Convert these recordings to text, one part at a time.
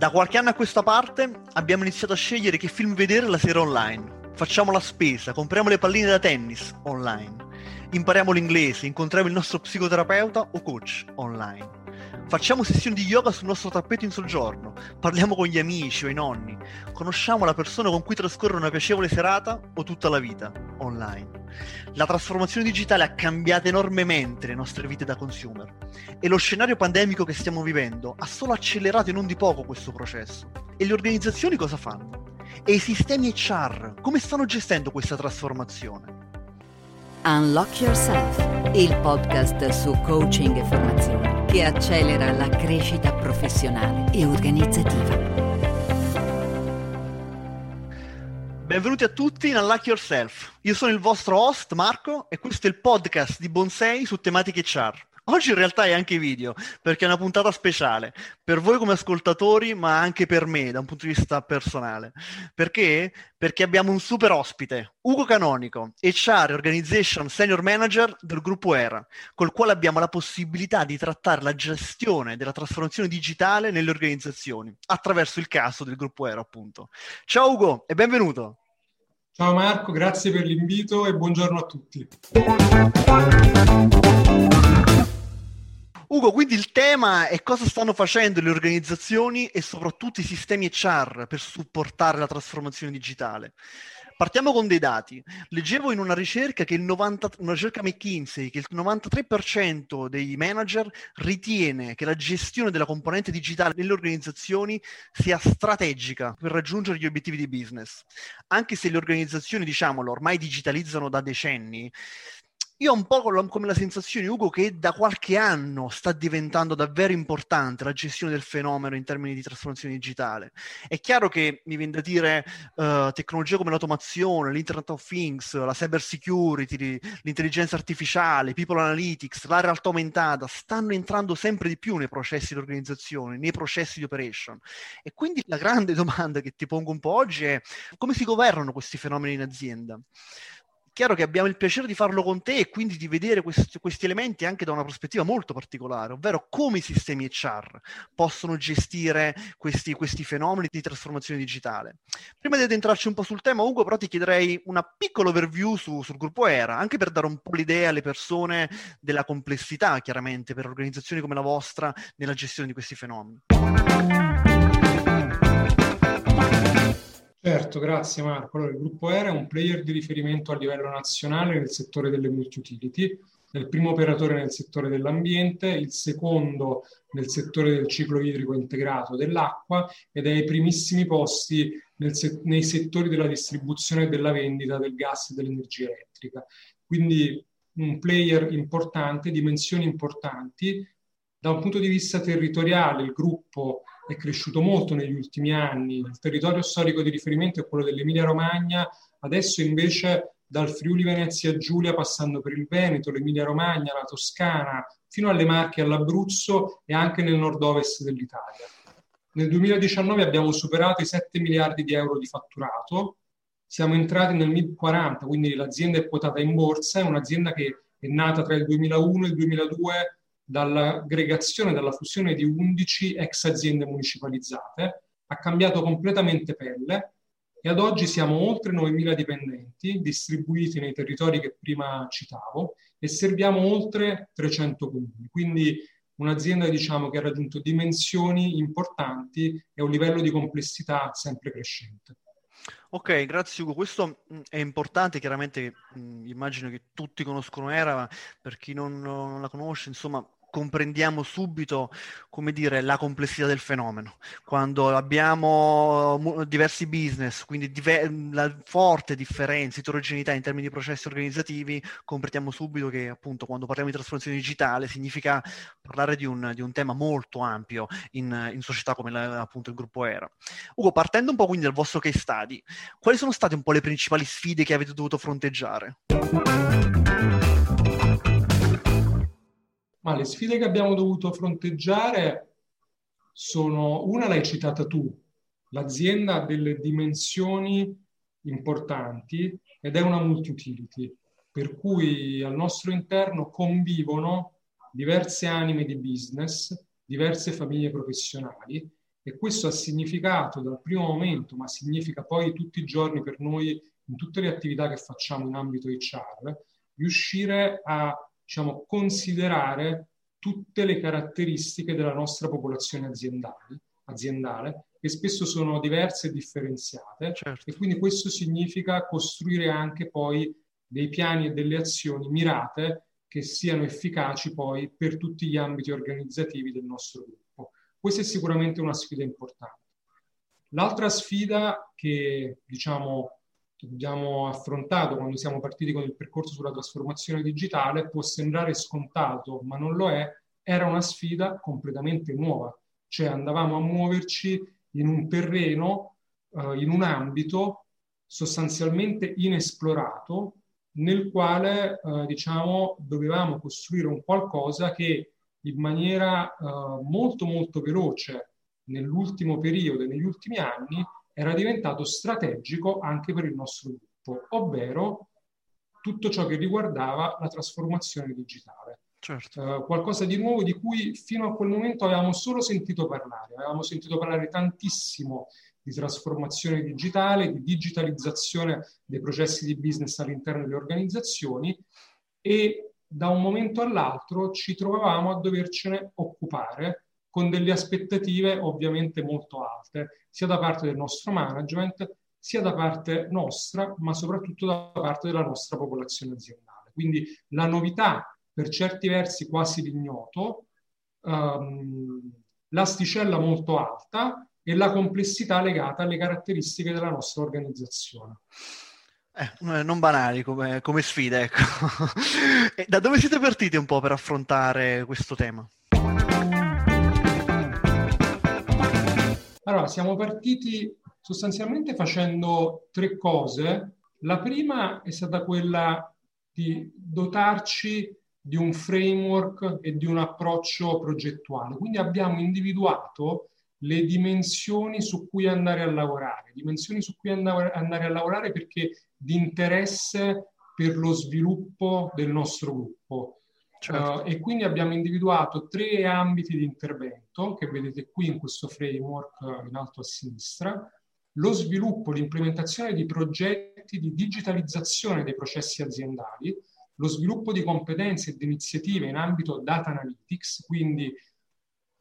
Da qualche anno a questa parte abbiamo iniziato a scegliere che film vedere la sera online. Facciamo la spesa, compriamo le palline da tennis online. Impariamo l'inglese, incontriamo il nostro psicoterapeuta o coach online. Facciamo sessioni di yoga sul nostro tappeto in soggiorno, parliamo con gli amici o i nonni, conosciamo la persona con cui trascorrere una piacevole serata o tutta la vita online. La trasformazione digitale ha cambiato enormemente le nostre vite da consumer e lo scenario pandemico che stiamo vivendo ha solo accelerato e non di poco questo processo. E le organizzazioni cosa fanno? E i sistemi HR come stanno gestendo questa trasformazione? Unlock Yourself, il podcast su coaching e formazione che accelera la crescita professionale e organizzativa. Benvenuti a tutti in Unlock Yourself. Io sono il vostro host Marco e questo è il podcast di Bonsei su tematiche HR. Oggi in realtà è anche video, perché è una puntata speciale, per voi come ascoltatori, ma anche per me, da un punto di vista personale. Perché? Perché abbiamo un super ospite, Ugo Canonico, HR Organization Senior Manager del gruppo ERA, col quale abbiamo la possibilità di trattare la gestione della trasformazione digitale nelle organizzazioni, attraverso il caso del gruppo ERA, appunto. Ciao Ugo e benvenuto. Ciao Marco, grazie per l'invito e buongiorno a tutti. Ugo, quindi il tema è cosa stanno facendo le organizzazioni e soprattutto i sistemi HR per supportare la trasformazione digitale. Partiamo con dei dati. Leggevo in una ricerca che il 90, una ricerca McKinsey che il 93% dei manager ritiene che la gestione della componente digitale nelle organizzazioni sia strategica per raggiungere gli obiettivi di business. Anche se le organizzazioni, diciamolo, ormai digitalizzano da decenni, io ho un po' come la sensazione, Ugo, che da qualche anno sta diventando davvero importante la gestione del fenomeno in termini di trasformazione digitale. È chiaro che mi viene da dire uh, tecnologie come l'automazione, l'Internet of Things, la cyber security, l'intelligenza artificiale, people analytics, la realtà aumentata, stanno entrando sempre di più nei processi di organizzazione, nei processi di operation. E quindi la grande domanda che ti pongo un po' oggi è come si governano questi fenomeni in azienda? Chiaro che abbiamo il piacere di farlo con te e quindi di vedere questi, questi, elementi anche da una prospettiva molto particolare, ovvero come i sistemi HR possono gestire questi, questi fenomeni di trasformazione digitale. Prima di addentrarci un po' sul tema, Ugo, però ti chiederei una piccola overview su, sul gruppo ERA, anche per dare un po' l'idea alle persone della complessità, chiaramente, per organizzazioni come la vostra nella gestione di questi fenomeni. Certo, grazie Marco. Allora, il gruppo ERA è un player di riferimento a livello nazionale nel settore delle multi-utility, è il primo operatore nel settore dell'ambiente, il secondo nel settore del ciclo idrico integrato dell'acqua ed è ai primissimi posti se- nei settori della distribuzione e della vendita del gas e dell'energia elettrica. Quindi un player importante, dimensioni importanti. Da un punto di vista territoriale, il gruppo è cresciuto molto negli ultimi anni, il territorio storico di riferimento è quello dell'Emilia Romagna, adesso invece dal Friuli Venezia Giulia passando per il Veneto, l'Emilia Romagna, la Toscana, fino alle Marche all'Abruzzo e anche nel nord-ovest dell'Italia. Nel 2019 abbiamo superato i 7 miliardi di euro di fatturato, siamo entrati nel MIB 40, quindi l'azienda è quotata in borsa, è un'azienda che è nata tra il 2001 e il 2002 dall'aggregazione, dalla fusione di 11 ex aziende municipalizzate, ha cambiato completamente pelle e ad oggi siamo oltre 9.000 dipendenti distribuiti nei territori che prima citavo e serviamo oltre 300 comuni. Quindi un'azienda diciamo, che ha raggiunto dimensioni importanti e un livello di complessità sempre crescente. Ok, grazie Ugo. Questo mm, è importante, chiaramente mh, mm, immagino che tutti conoscono Era, per chi non, non la conosce, insomma, comprendiamo subito, come dire, la complessità del fenomeno. Quando abbiamo diversi business, quindi diver- la forte differenza, eterogeneità in termini di processi organizzativi, comprendiamo subito che appunto quando parliamo di trasformazione digitale significa parlare di un, di un tema molto ampio in, in società come la, appunto il gruppo ERA. Ugo, partendo un po' quindi dal vostro case study, quali sono state un po' le principali sfide che avete dovuto fronteggiare? Ma le sfide che abbiamo dovuto fronteggiare sono, una l'hai citata tu, l'azienda ha delle dimensioni importanti ed è una multi-utility, per cui al nostro interno convivono diverse anime di business, diverse famiglie professionali e questo ha significato dal primo momento, ma significa poi tutti i giorni per noi in tutte le attività che facciamo in ambito HR, riuscire a diciamo, considerare tutte le caratteristiche della nostra popolazione aziendale, aziendale che spesso sono diverse e differenziate certo. e quindi questo significa costruire anche poi dei piani e delle azioni mirate che siano efficaci poi per tutti gli ambiti organizzativi del nostro gruppo. Questa è sicuramente una sfida importante. L'altra sfida che diciamo abbiamo affrontato quando siamo partiti con il percorso sulla trasformazione digitale può sembrare scontato, ma non lo è, era una sfida completamente nuova, cioè andavamo a muoverci in un terreno, uh, in un ambito sostanzialmente inesplorato, nel quale uh, diciamo dovevamo costruire un qualcosa che in maniera uh, molto molto veloce nell'ultimo periodo negli ultimi anni era diventato strategico anche per il nostro gruppo, ovvero tutto ciò che riguardava la trasformazione digitale. Certo. Uh, qualcosa di nuovo di cui fino a quel momento avevamo solo sentito parlare, avevamo sentito parlare tantissimo di trasformazione digitale, di digitalizzazione dei processi di business all'interno delle organizzazioni e da un momento all'altro ci trovavamo a dovercene occupare con delle aspettative ovviamente molto alte, sia da parte del nostro management, sia da parte nostra, ma soprattutto da parte della nostra popolazione aziendale. Quindi la novità, per certi versi quasi l'ignoto, um, l'asticella molto alta e la complessità legata alle caratteristiche della nostra organizzazione. Eh, non banali come, come sfide, ecco. da dove siete partiti un po' per affrontare questo tema? Allora, siamo partiti sostanzialmente facendo tre cose. La prima è stata quella di dotarci di un framework e di un approccio progettuale. Quindi abbiamo individuato le dimensioni su cui andare a lavorare, dimensioni su cui andare a lavorare perché di interesse per lo sviluppo del nostro gruppo. Certo. Uh, e quindi abbiamo individuato tre ambiti di intervento che vedete qui in questo framework uh, in alto a sinistra. Lo sviluppo, l'implementazione di progetti di digitalizzazione dei processi aziendali, lo sviluppo di competenze e di iniziative in ambito data analytics, quindi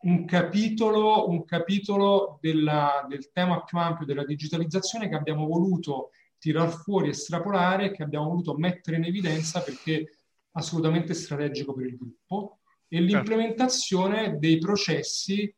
un capitolo, un capitolo della, del tema più ampio della digitalizzazione che abbiamo voluto tirar fuori, estrapolare, che abbiamo voluto mettere in evidenza perché assolutamente strategico per il gruppo e certo. l'implementazione dei processi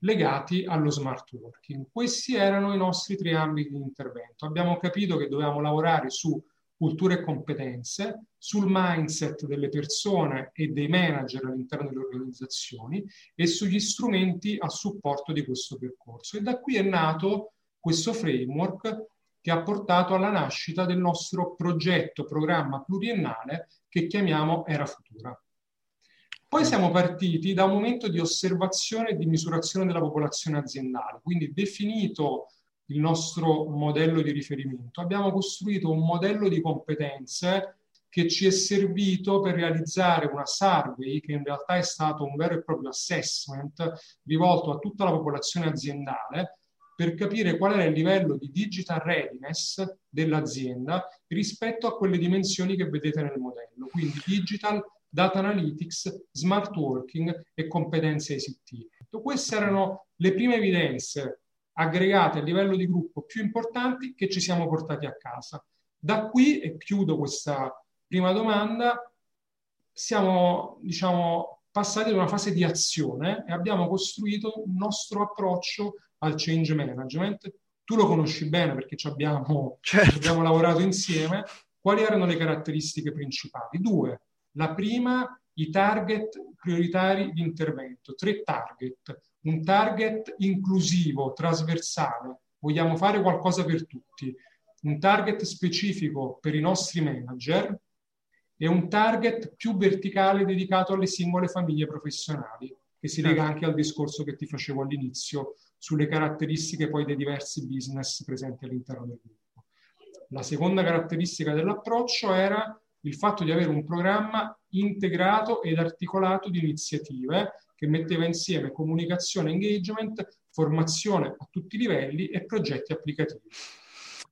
legati allo smart working. Questi erano i nostri tre ambiti di intervento. Abbiamo capito che dovevamo lavorare su cultura e competenze, sul mindset delle persone e dei manager all'interno delle organizzazioni e sugli strumenti a supporto di questo percorso. E da qui è nato questo framework che ha portato alla nascita del nostro progetto, programma pluriennale che chiamiamo Era Futura. Poi siamo partiti da un momento di osservazione e di misurazione della popolazione aziendale, quindi definito il nostro modello di riferimento, abbiamo costruito un modello di competenze che ci è servito per realizzare una survey che in realtà è stato un vero e proprio assessment rivolto a tutta la popolazione aziendale per capire qual era il livello di digital readiness dell'azienda rispetto a quelle dimensioni che vedete nel modello, quindi digital, data analytics, smart working e competenze ICT. Queste erano le prime evidenze aggregate a livello di gruppo più importanti che ci siamo portati a casa. Da qui, e chiudo questa prima domanda, siamo diciamo, passati ad una fase di azione e abbiamo costruito un nostro approccio al change management. Tu lo conosci bene perché ci abbiamo, certo. abbiamo lavorato insieme. Quali erano le caratteristiche principali? Due. La prima, i target prioritari di intervento. Tre target. Un target inclusivo, trasversale. Vogliamo fare qualcosa per tutti. Un target specifico per i nostri manager e un target più verticale dedicato alle singole famiglie professionali, che si lega certo. anche al discorso che ti facevo all'inizio sulle caratteristiche poi dei diversi business presenti all'interno del gruppo. La seconda caratteristica dell'approccio era il fatto di avere un programma integrato ed articolato di iniziative che metteva insieme comunicazione engagement formazione a tutti i livelli e progetti applicativi.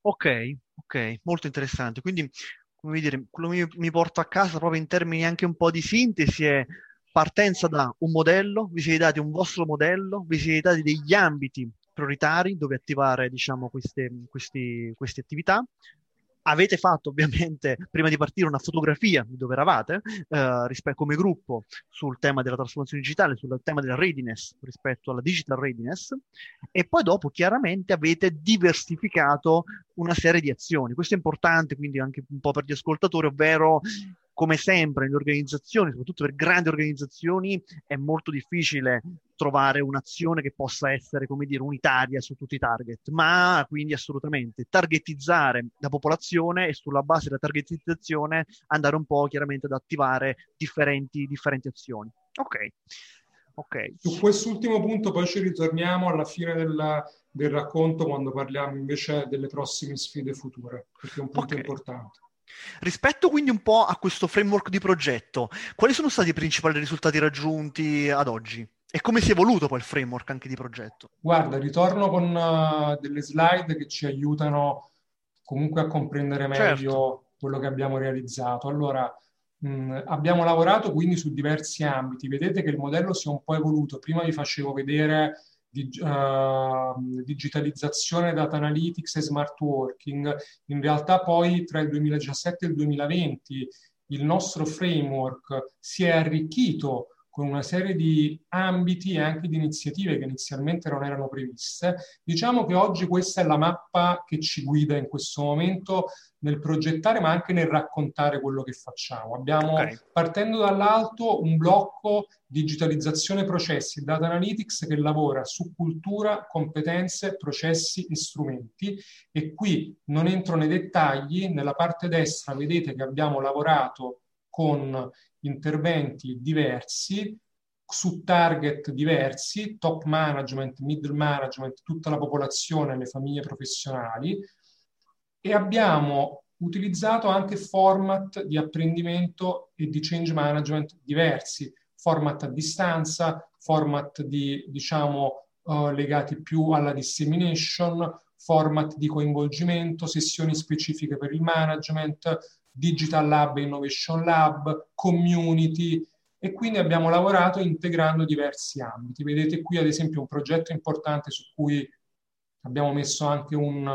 Ok, ok, molto interessante. Quindi, come dire, quello che mi porto a casa proprio in termini anche un po' di sintesi è partenza da un modello, vi siete dati un vostro modello, vi siete dati degli ambiti prioritari dove attivare diciamo, queste, questi, queste attività, avete fatto ovviamente prima di partire una fotografia di dove eravate eh, rispetto, come gruppo sul tema della trasformazione digitale, sul tema della readiness rispetto alla digital readiness e poi dopo chiaramente avete diversificato una serie di azioni. Questo è importante quindi anche un po' per gli ascoltatori, ovvero come sempre nelle organizzazioni, soprattutto per grandi organizzazioni, è molto difficile trovare un'azione che possa essere, come dire, unitaria su tutti i target, ma quindi assolutamente targetizzare la popolazione e sulla base della targetizzazione andare un po' chiaramente ad attivare differenti, differenti azioni. Ok. Okay. Su quest'ultimo punto poi ci ritorniamo alla fine della, del racconto quando parliamo invece delle prossime sfide future, perché è un punto okay. importante. Rispetto quindi un po' a questo framework di progetto, quali sono stati i principali risultati raggiunti ad oggi? E come si è evoluto poi il framework anche di progetto? Guarda, ritorno con uh, delle slide che ci aiutano comunque a comprendere meglio certo. quello che abbiamo realizzato. Allora, mh, abbiamo lavorato quindi su diversi ambiti. Vedete che il modello si è un po' evoluto. Prima vi facevo vedere di, uh, digitalizzazione, data analytics e smart working. In realtà poi tra il 2017 e il 2020 il nostro framework si è arricchito con una serie di ambiti e anche di iniziative che inizialmente non erano previste. Diciamo che oggi questa è la mappa che ci guida in questo momento nel progettare ma anche nel raccontare quello che facciamo. Abbiamo, okay. partendo dall'alto, un blocco digitalizzazione processi, data analytics che lavora su cultura, competenze, processi e strumenti e qui non entro nei dettagli, nella parte destra vedete che abbiamo lavorato con interventi diversi su target diversi, top management, middle management, tutta la popolazione, le famiglie professionali. E abbiamo utilizzato anche format di apprendimento e di change management diversi, format a distanza, format di, diciamo, uh, legati più alla dissemination, format di coinvolgimento, sessioni specifiche per il management, Digital Lab Innovation Lab, community e quindi abbiamo lavorato integrando diversi ambiti. Vedete qui ad esempio un progetto importante su cui abbiamo messo anche un,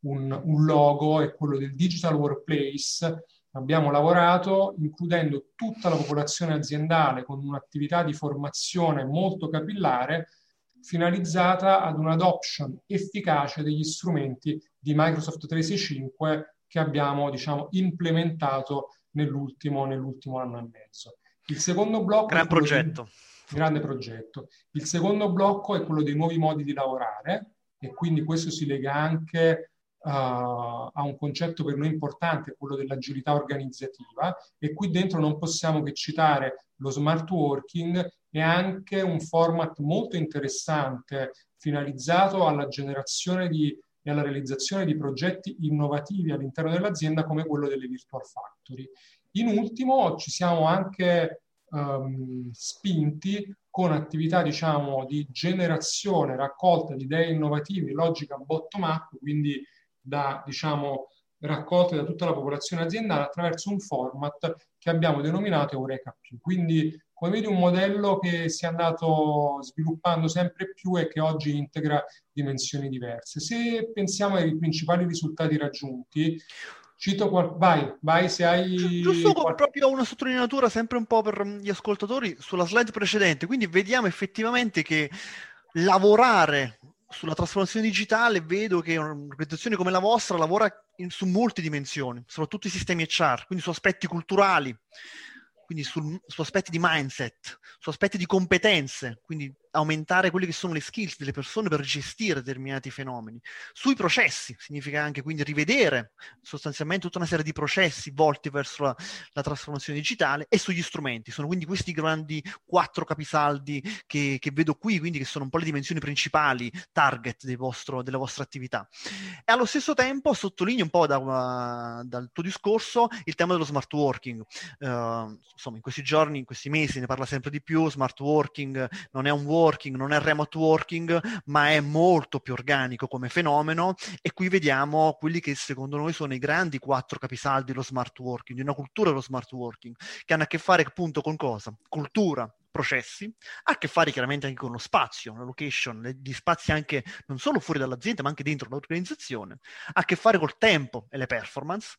un, un logo, è quello del Digital Workplace. Abbiamo lavorato includendo tutta la popolazione aziendale con un'attività di formazione molto capillare finalizzata ad un'adoption efficace degli strumenti di Microsoft 365 che abbiamo diciamo, implementato nell'ultimo, nell'ultimo anno e mezzo. Il secondo blocco... Gran progetto. Di, grande progetto. Il secondo blocco è quello dei nuovi modi di lavorare e quindi questo si lega anche uh, a un concetto per noi importante, quello dell'agilità organizzativa e qui dentro non possiamo che citare lo smart working e anche un format molto interessante finalizzato alla generazione di e alla realizzazione di progetti innovativi all'interno dell'azienda come quello delle virtual factory. In ultimo ci siamo anche um, spinti con attività diciamo, di generazione, raccolta di idee innovative, logica bottom-up, quindi da diciamo, raccolte da tutta la popolazione aziendale attraverso un format che abbiamo denominato Eureka Più. Quindi come vedi un modello che si è andato sviluppando sempre più e che oggi integra dimensioni diverse. Se pensiamo ai principali risultati raggiunti, cito qual- vai, vai se hai... Giusto qual- proprio una sottolineatura sempre un po' per gli ascoltatori sulla slide precedente, quindi vediamo effettivamente che lavorare sulla trasformazione digitale vedo che un'organizzazione come la vostra lavora in, su molte dimensioni, soprattutto i sistemi HR, quindi su aspetti culturali, quindi sul, su aspetti di mindset, su aspetti di competenze, quindi aumentare quelle che sono le skills delle persone per gestire determinati fenomeni. Sui processi, significa anche quindi rivedere sostanzialmente tutta una serie di processi volti verso la, la trasformazione digitale e sugli strumenti. Sono quindi questi grandi quattro capisaldi che, che, vedo qui, quindi che sono un po' le dimensioni principali, target vostro, della vostra attività. E allo stesso tempo sottolineo un po' da, uh, dal tuo discorso il tema dello smart working. Uh, insomma, in questi giorni, in questi mesi ne parla sempre di più, smart working non è un work working, non è remote working, ma è molto più organico come fenomeno e qui vediamo quelli che secondo noi sono i grandi quattro capisaldi dello smart working, di una cultura dello smart working, che hanno a che fare appunto con cosa? Cultura, processi, ha a che fare chiaramente anche con lo spazio, la location, gli spazi anche non solo fuori dall'azienda ma anche dentro l'organizzazione, ha a che fare col tempo e le performance,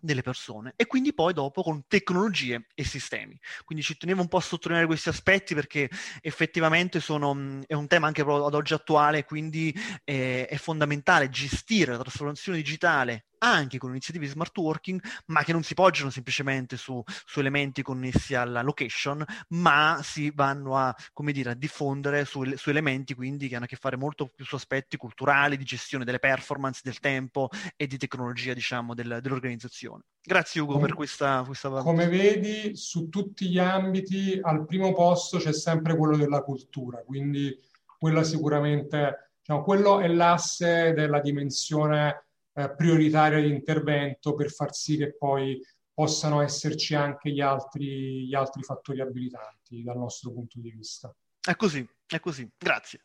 delle persone e quindi poi dopo con tecnologie e sistemi. Quindi ci tenevo un po' a sottolineare questi aspetti perché effettivamente sono, è un tema anche ad oggi attuale, quindi è, è fondamentale gestire la trasformazione digitale anche con iniziative di smart working, ma che non si poggiano semplicemente su, su elementi connessi alla location, ma si vanno a, come dire, a diffondere su, su, elementi quindi che hanno a che fare molto più su aspetti culturali, di gestione delle performance, del tempo e di tecnologia, diciamo, del, dell'organizzazione. Grazie Ugo come, per questa, questa Come vedi, su tutti gli ambiti, al primo posto c'è sempre quello della cultura, quindi quella sicuramente, diciamo, quello è l'asse della dimensione eh, prioritaria di intervento per far sì che poi possano esserci anche gli altri, gli altri fattori abilitanti dal nostro punto di vista. È così, è così. Grazie.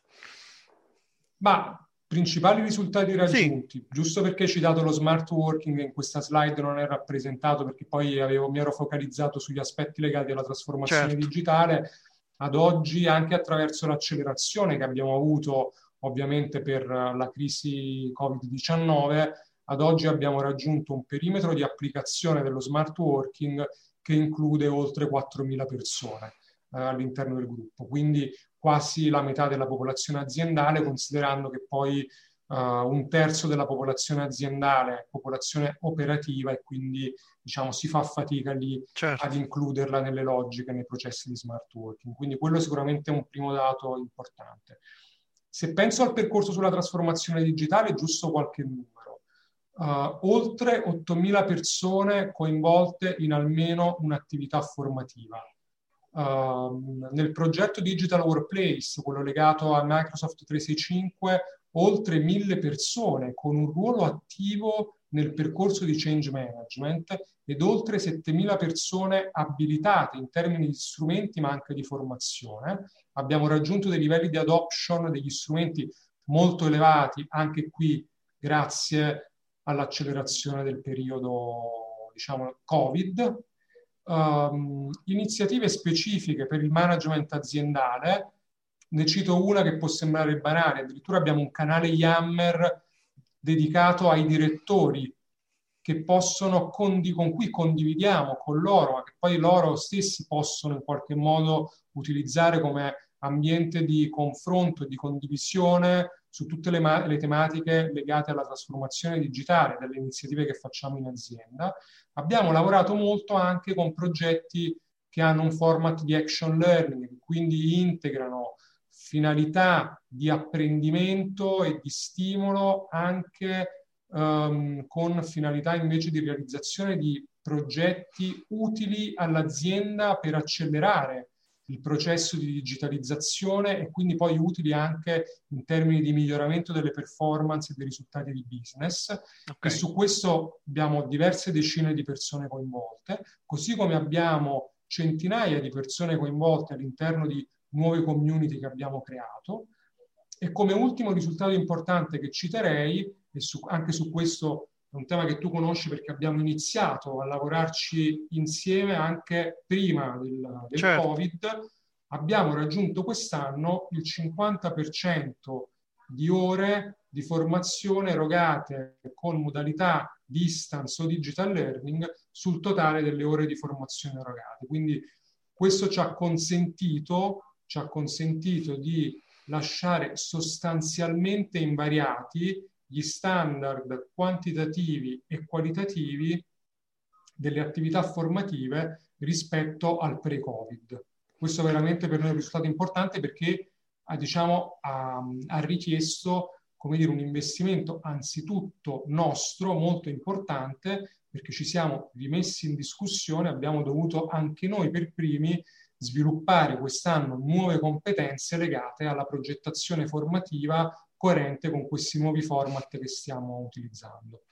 Ma principali risultati raggiunti, sì. giusto perché hai citato lo smart working in questa slide non è rappresentato perché poi avevo, mi ero focalizzato sugli aspetti legati alla trasformazione certo. digitale, ad oggi anche attraverso l'accelerazione che abbiamo avuto ovviamente per la crisi Covid-19, ad oggi abbiamo raggiunto un perimetro di applicazione dello smart working che include oltre 4.000 persone eh, all'interno del gruppo, quindi quasi la metà della popolazione aziendale, considerando che poi uh, un terzo della popolazione aziendale è popolazione operativa e quindi diciamo, si fa fatica lì certo. ad includerla nelle logiche, nei processi di smart working. Quindi quello sicuramente è un primo dato importante. Se penso al percorso sulla trasformazione digitale, giusto qualche. Uh, oltre 8.000 persone coinvolte in almeno un'attività formativa. Uh, nel progetto Digital Workplace, quello legato a Microsoft 365, oltre 1.000 persone con un ruolo attivo nel percorso di change management ed oltre 7.000 persone abilitate in termini di strumenti ma anche di formazione. Abbiamo raggiunto dei livelli di adoption degli strumenti molto elevati, anche qui grazie all'accelerazione del periodo diciamo, Covid. Um, iniziative specifiche per il management aziendale, ne cito una che può sembrare banale, addirittura abbiamo un canale Yammer dedicato ai direttori che possono condi- con cui condividiamo con loro, ma che poi loro stessi possono in qualche modo utilizzare come ambiente di confronto e di condivisione su tutte le, ma- le tematiche legate alla trasformazione digitale delle iniziative che facciamo in azienda. Abbiamo lavorato molto anche con progetti che hanno un format di action learning, quindi integrano finalità di apprendimento e di stimolo anche um, con finalità invece di realizzazione di progetti utili all'azienda per accelerare il processo di digitalizzazione e quindi poi utili anche in termini di miglioramento delle performance e dei risultati di business. Okay. E su questo abbiamo diverse decine di persone coinvolte, così come abbiamo centinaia di persone coinvolte all'interno di nuove community che abbiamo creato. E come ultimo risultato importante che citerei e su, anche su questo è un tema che tu conosci perché abbiamo iniziato a lavorarci insieme anche prima del, del certo. Covid, abbiamo raggiunto quest'anno il 50% di ore di formazione erogate con modalità distance o digital learning sul totale delle ore di formazione erogate. Quindi questo ci ha consentito, ci ha consentito di lasciare sostanzialmente invariati gli standard quantitativi e qualitativi delle attività formative rispetto al pre-Covid. Questo veramente per noi è un risultato importante perché ha, diciamo, ha, ha richiesto come dire, un investimento anzitutto nostro molto importante perché ci siamo rimessi in discussione, abbiamo dovuto anche noi per primi sviluppare quest'anno nuove competenze legate alla progettazione formativa coerente con questi nuovi format che stiamo utilizzando.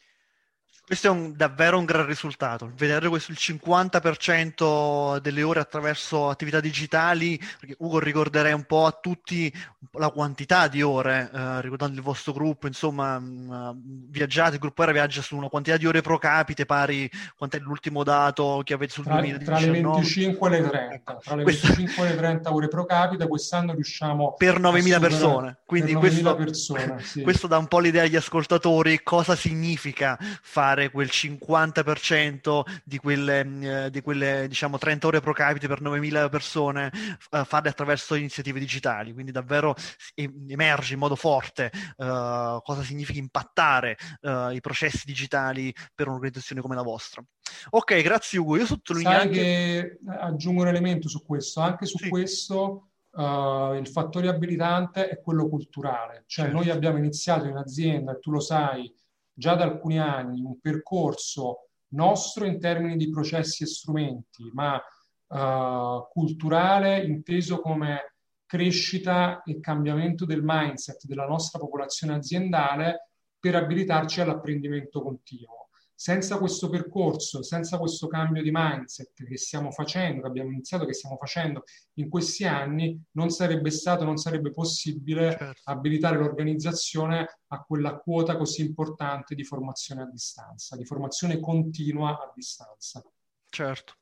Questo è un, davvero un gran risultato, vedere questo il 50% delle ore attraverso attività digitali, perché Ugo ricorderei un po' a tutti la quantità di ore, eh, ricordando il vostro gruppo, insomma, mh, mm, viaggiate, il gruppo era viaggia su una quantità di ore pro capite pari, quant'è l'ultimo dato che avete sul tra, 2019? Tra le 25 e le 30, ecco, tra le Questa... 25 e le 30 ore pro capite, quest'anno riusciamo... Per 9.000 persone, quindi questo, persone, sì. questo dà un po' l'idea agli ascoltatori cosa significa fare fare quel 50% di quelle, mm, eh, di quelle diciamo 30 ore pro capite per 9.000 persone, uh, farle attraverso iniziative digitali, quindi davvero emerge in modo forte uh, cosa significa impattare uh, i processi digitali per un'organizzazione come la vostra. Ok, grazie Ugo, io sottolineo anche... che aggiungo un elemento su questo, anche su sì. questo Uh, il fattore abilitante è quello culturale, cioè certo. noi abbiamo iniziato in azienda, tu lo sai, già da alcuni anni un percorso nostro in termini di processi e strumenti, ma uh, culturale inteso come crescita e cambiamento del mindset della nostra popolazione aziendale per abilitarci all'apprendimento continuo senza questo percorso, senza questo cambio di mindset che stiamo facendo, che abbiamo iniziato, che stiamo facendo in questi anni, non sarebbe stato, non sarebbe possibile certo. abilitare l'organizzazione a quella quota così importante di formazione a distanza, di formazione continua a distanza. Certo.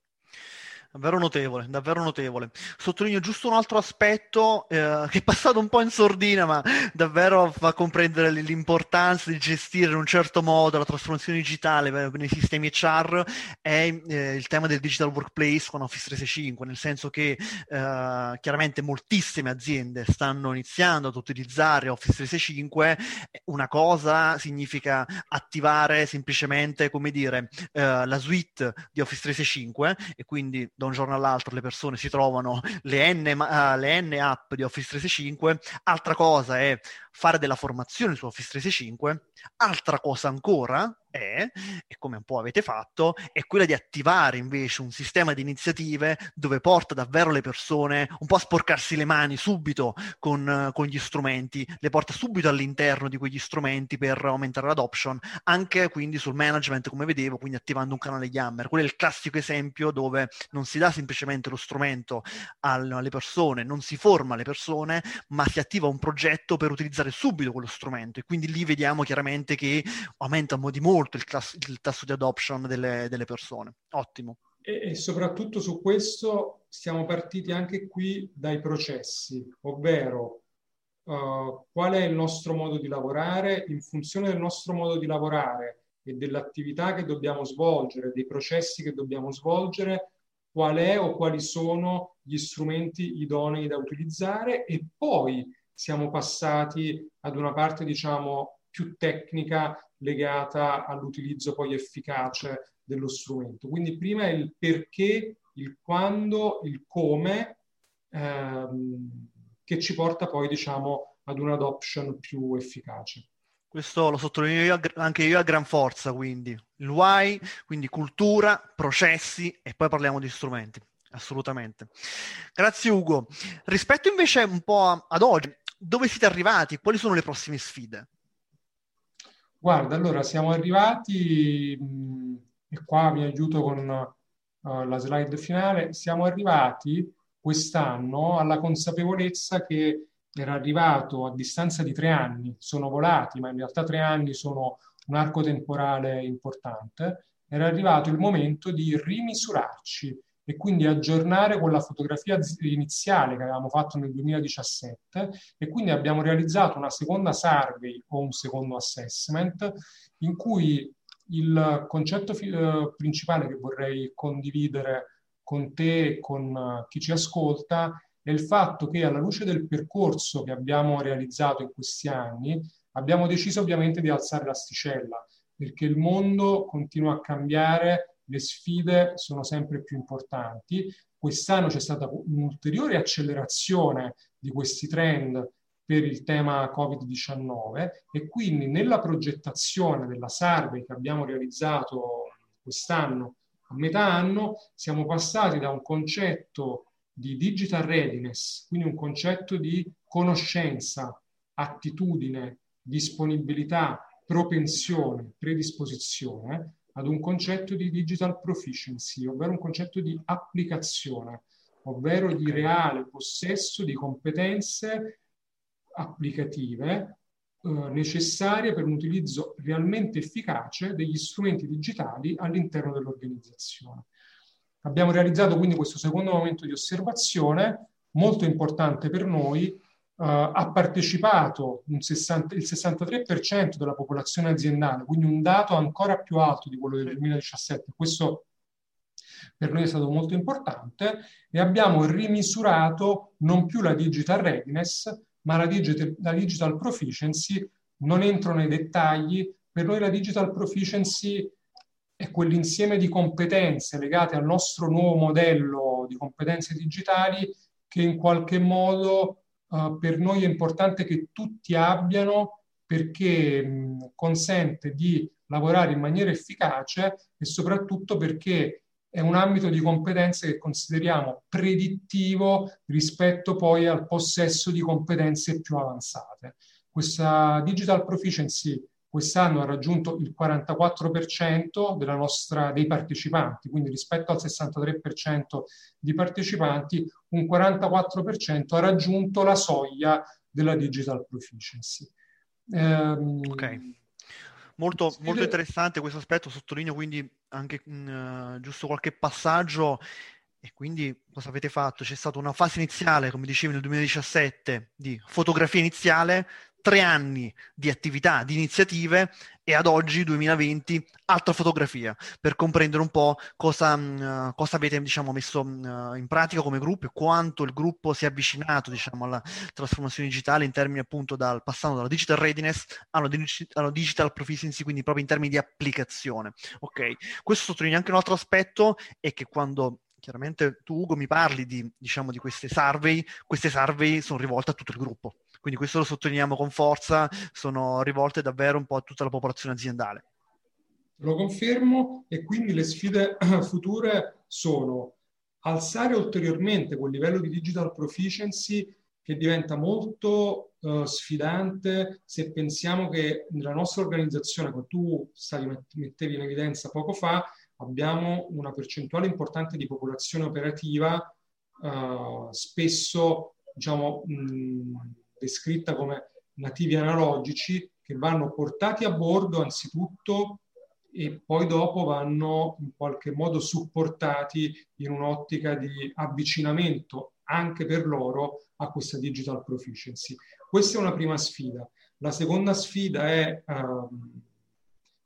Davvero notevole, davvero notevole. Sottolineo giusto un altro aspetto eh, che è passato un po' in sordina, ma davvero fa comprendere l'importanza di gestire in un certo modo la trasformazione digitale nei sistemi HR, è eh, il tema del digital workplace con Office 365, nel senso che eh, chiaramente moltissime aziende stanno iniziando ad utilizzare Office 365, una cosa significa attivare semplicemente, come dire, eh, la suite di Office 365 e quindi da un giorno all'altro le persone si trovano le N, uh, le N app di Office 365, altra cosa è fare della formazione su Office 365, altra cosa ancora è, e come un po' avete fatto, è quella di attivare invece un sistema di iniziative dove porta davvero le persone un po' a sporcarsi le mani subito con, con gli strumenti, le porta subito all'interno di quegli strumenti per aumentare l'adoption, anche quindi sul management, come vedevo, quindi attivando un canale Yammer. Quello è il classico esempio dove non si dà semplicemente lo strumento alle persone, non si forma le persone, ma si attiva un progetto per utilizzare subito quello strumento e quindi lì vediamo chiaramente che aumenta di molto il, class- il tasso di adoption delle, delle persone. Ottimo. E, e, soprattutto su questo siamo partiti anche qui dai processi, ovvero uh, qual è il nostro modo di lavorare, in funzione del nostro modo di lavorare e dell'attività che dobbiamo svolgere, dei processi che dobbiamo svolgere, qual è o quali sono gli strumenti idonei da utilizzare e poi siamo passati ad una parte, diciamo, più tecnica legata all'utilizzo poi efficace dello strumento. Quindi prima il perché, il quando, il come, ehm, che ci porta poi, diciamo, ad un'adoption più efficace. Questo lo sottolineo io, anche io a gran forza, quindi il why, quindi cultura, processi e poi parliamo di strumenti. Assolutamente. Grazie Ugo. Rispetto invece un po' ad oggi, dove siete arrivati? Quali sono le prossime sfide? Guarda, allora siamo arrivati, mh, e qua mi aiuto con uh, la slide finale, siamo arrivati quest'anno alla consapevolezza che era arrivato a distanza di tre anni, sono volati, ma in realtà tre anni sono un arco temporale importante, era arrivato il momento di rimisurarci e quindi aggiornare quella fotografia iniziale che avevamo fatto nel 2017 e quindi abbiamo realizzato una seconda survey o un secondo assessment in cui il concetto eh, principale che vorrei condividere con te e con uh, chi ci ascolta è il fatto che alla luce del percorso che abbiamo realizzato in questi anni abbiamo deciso ovviamente di alzare l'asticella perché il mondo continua a cambiare le sfide sono sempre più importanti. Quest'anno c'è stata un'ulteriore accelerazione di questi trend per il tema Covid-19 e quindi nella progettazione della survey che abbiamo realizzato quest'anno a metà anno siamo passati da un concetto di digital readiness, quindi un concetto di conoscenza, attitudine, disponibilità, propensione, predisposizione ad un concetto di digital proficiency, ovvero un concetto di applicazione, ovvero di reale possesso di competenze applicative eh, necessarie per un utilizzo realmente efficace degli strumenti digitali all'interno dell'organizzazione. Abbiamo realizzato quindi questo secondo momento di osservazione, molto importante per noi, Uh, ha partecipato 60, il 63% della popolazione aziendale, quindi un dato ancora più alto di quello del 2017. Questo per noi è stato molto importante e abbiamo rimisurato non più la digital readiness, ma la digital, la digital proficiency. Non entro nei dettagli, per noi la digital proficiency è quell'insieme di competenze legate al nostro nuovo modello di competenze digitali che in qualche modo uh, per noi è importante che tutti abbiano perché mh, consente di lavorare in maniera efficace e soprattutto perché è un ambito di competenze che consideriamo predittivo rispetto poi al possesso di competenze più avanzate. Questa digital proficiency quest'anno ha raggiunto il 44% nostra, dei partecipanti, quindi rispetto al 63% di partecipanti, un 44% ha raggiunto la soglia della digital proficiency. Um, ok. Molto, molto, interessante questo aspetto, sottolineo quindi anche mh, mm, giusto qualche passaggio e quindi cosa avete fatto? C'è stata una fase iniziale, come dicevi nel 2017, di fotografia iniziale, tre anni di attività, di iniziative e ad oggi, 2020, altra fotografia per comprendere un po' cosa, uh, cosa avete diciamo, messo uh, in pratica come gruppo e quanto il gruppo si è avvicinato diciamo, alla trasformazione digitale in termini appunto dal passando dalla digital readiness alla, alla digital proficiency, quindi proprio in termini di applicazione. Ok, questo sottolinea anche un altro aspetto è che quando chiaramente tu Ugo mi parli di, diciamo, di queste survey, queste survey sono rivolte a tutto il gruppo quindi questo lo sottolineiamo con forza, sono rivolte davvero un po' a tutta la popolazione aziendale. Lo confermo e quindi le sfide future sono alzare ulteriormente quel livello di digital proficiency che diventa molto uh, sfidante se pensiamo che nella nostra organizzazione, come tu stavi, mettevi in evidenza poco fa, abbiamo una percentuale importante di popolazione operativa uh, spesso diciamo mh, descritta come nativi analogici che vanno portati a bordo anzitutto e poi dopo vanno in qualche modo supportati in un'ottica di avvicinamento anche per loro a questa digital proficiency. Questa è una prima sfida. La seconda sfida è um,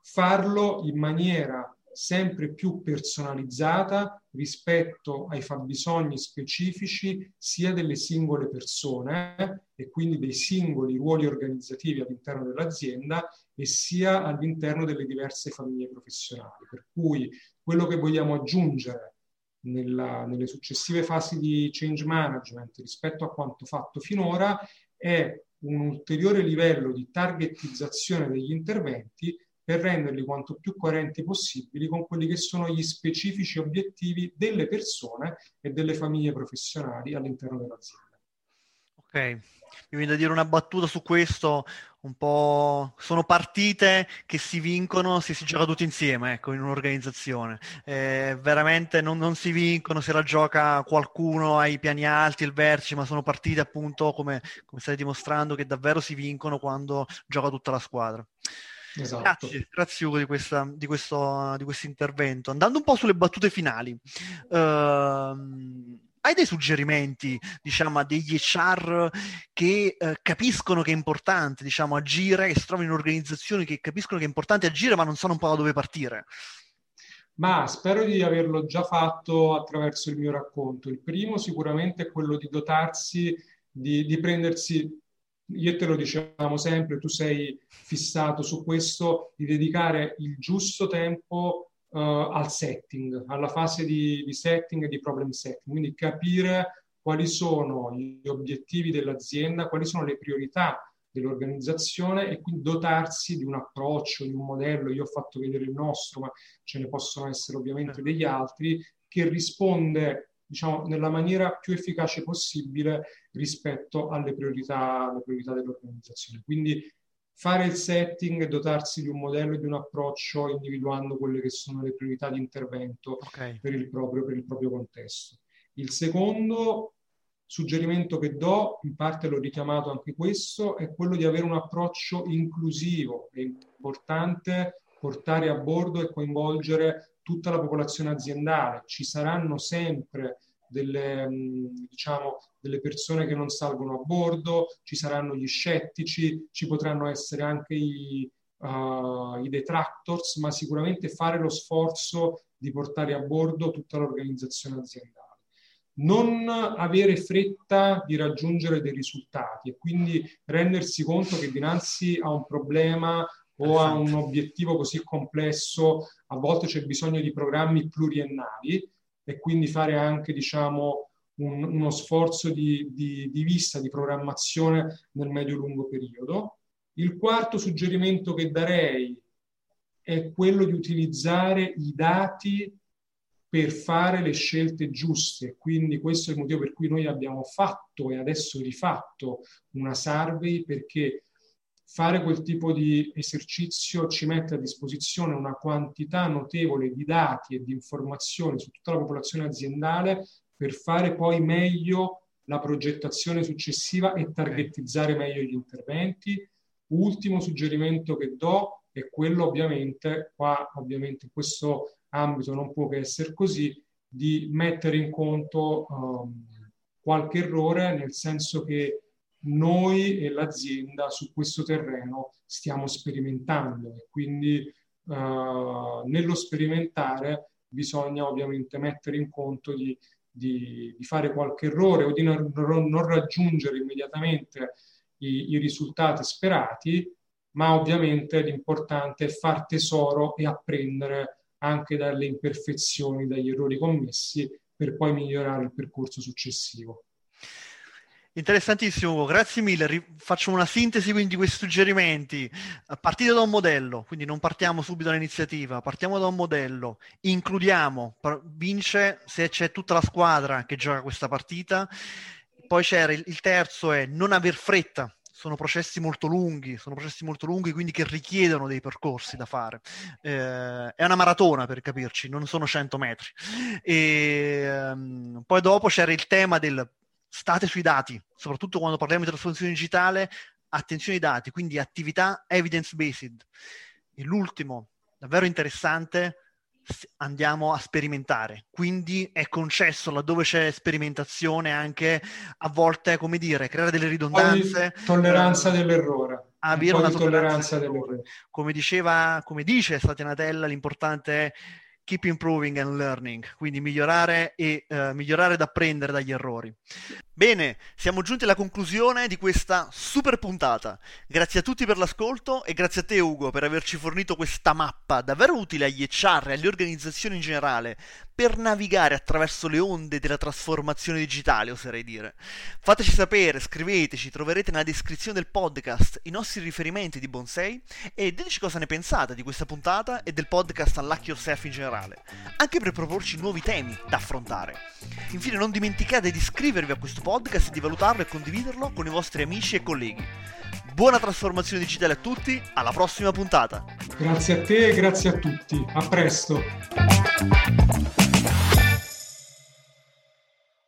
farlo in maniera sempre più personalizzata rispetto ai fabbisogni specifici sia delle singole persone e quindi dei singoli ruoli organizzativi all'interno dell'azienda e sia all'interno delle diverse famiglie professionali. Per cui quello che vogliamo aggiungere nella, nelle successive fasi di change management rispetto a quanto fatto finora è un ulteriore livello di targetizzazione degli interventi per renderli quanto più coerenti possibili con quelli che sono gli specifici obiettivi delle persone e delle famiglie professionali all'interno dell'azienda. Ok, mi viene da dire una battuta su questo, un po' sono partite che si vincono se si gioca tutti insieme, ecco, in un'organizzazione. Eh, veramente non, non, si vincono se la gioca qualcuno ai piani alti, il vertice, ma sono partite appunto, come, come state dimostrando, che davvero si vincono quando gioca tutta la squadra. Esatto. Grazie, grazie Ugo di, questa, di, questo, di questo intervento. Andando un po' sulle battute finali, uh, hai dei suggerimenti, diciamo, a degli HR che uh, capiscono che è importante, diciamo, agire, che si trovano in organizzazioni che capiscono che è importante agire, ma non sanno un po' da dove partire? Ma spero di averlo già fatto attraverso il mio racconto. Il primo sicuramente è quello di dotarsi, di, di prendersi io te lo diciamo sempre, tu sei fissato su questo, di dedicare il giusto tempo uh, al setting, alla fase di, di setting e di problem setting, quindi capire quali sono gli obiettivi dell'azienda, quali sono le priorità dell'organizzazione e quindi dotarsi di un approccio, di un modello. Io ho fatto vedere il nostro, ma ce ne possono essere ovviamente degli altri, che risponde diciamo, nella maniera più efficace possibile rispetto alle priorità, alle priorità dell'organizzazione. Quindi fare il setting e dotarsi di un modello e di un approccio individuando quelle che sono le priorità di intervento okay. per, il proprio, per il proprio contesto. Il secondo suggerimento che do, in parte l'ho richiamato anche questo, è quello di avere un approccio inclusivo. È importante portare a bordo e coinvolgere tutta la popolazione aziendale. Ci saranno sempre delle, diciamo, delle persone che non salgono a bordo, ci saranno gli scettici, ci potranno essere anche i, uh, i detractors, ma sicuramente fare lo sforzo di portare a bordo tutta l'organizzazione aziendale non avere fretta di raggiungere dei risultati e quindi rendersi conto che dinanzi a un problema o a un obiettivo così complesso a volte c'è bisogno di programmi pluriennali e quindi fare anche diciamo un, uno sforzo di, di, di vista, di programmazione nel medio-lungo periodo. Il quarto suggerimento che darei è quello di utilizzare i dati per fare le scelte giuste. Quindi questo è il motivo per cui noi abbiamo fatto e adesso rifatto una survey perché fare quel tipo di esercizio ci mette a disposizione una quantità notevole di dati e di informazioni su tutta la popolazione aziendale per fare poi meglio la progettazione successiva e targetizzare meglio gli interventi. Ultimo suggerimento che do è quello ovviamente, qua ovviamente questo ambito non può che essere così, di mettere in conto um, qualche errore, nel senso che noi e l'azienda su questo terreno stiamo sperimentando e quindi uh, nello sperimentare bisogna ovviamente mettere in conto di, di, di fare qualche errore o di non, non raggiungere immediatamente i, i risultati sperati, ma ovviamente l'importante è far tesoro e apprendere anche dalle imperfezioni, dagli errori commessi per poi migliorare il percorso successivo. Interessantissimo, grazie mille. Facciamo una sintesi quindi di questi suggerimenti. Partite da un modello, quindi non partiamo subito dall'iniziativa, partiamo da un modello, includiamo, vince se c'è tutta la squadra che gioca questa partita. Poi c'era il, il terzo è non aver fretta, sono processi molto lunghi, sono processi molto lunghi quindi che richiedono dei percorsi da fare. Eh, è una maratona per capirci, non sono 100 metri. E, um, poi dopo c'era il tema del state sui dati, soprattutto quando parliamo di trasformazione digitale, attenzione ai dati, quindi attività evidence-based. E l'ultimo, davvero interessante, andiamo a sperimentare. Quindi è concesso laddove c'è sperimentazione anche a volte, come dire, creare delle ridondanze. Tolleranza dell'errore. Avere un una tolleranza, tolleranza dell'errore. Come diceva, come dice Satya Nadella, l'importante è keep improving and learning, quindi migliorare e uh, migliorare ed apprendere dagli errori. Bene, siamo giunti alla conclusione di questa super puntata. Grazie a tutti per l'ascolto e grazie a te Ugo per averci fornito questa mappa davvero utile agli HR e alle organizzazioni in generale per navigare attraverso le onde della trasformazione digitale, oserei dire. Fateci sapere, scriveteci, troverete nella descrizione del podcast i nostri riferimenti di Bonsai e diteci cosa ne pensate di questa puntata e del podcast Unlock Yourself in generale, anche per proporci nuovi temi da affrontare. Infine non dimenticate di iscrivervi a questo podcast, di valutarlo e condividerlo con i vostri amici e colleghi. Buona trasformazione digitale a tutti, alla prossima puntata. Grazie a te e grazie a tutti. A presto.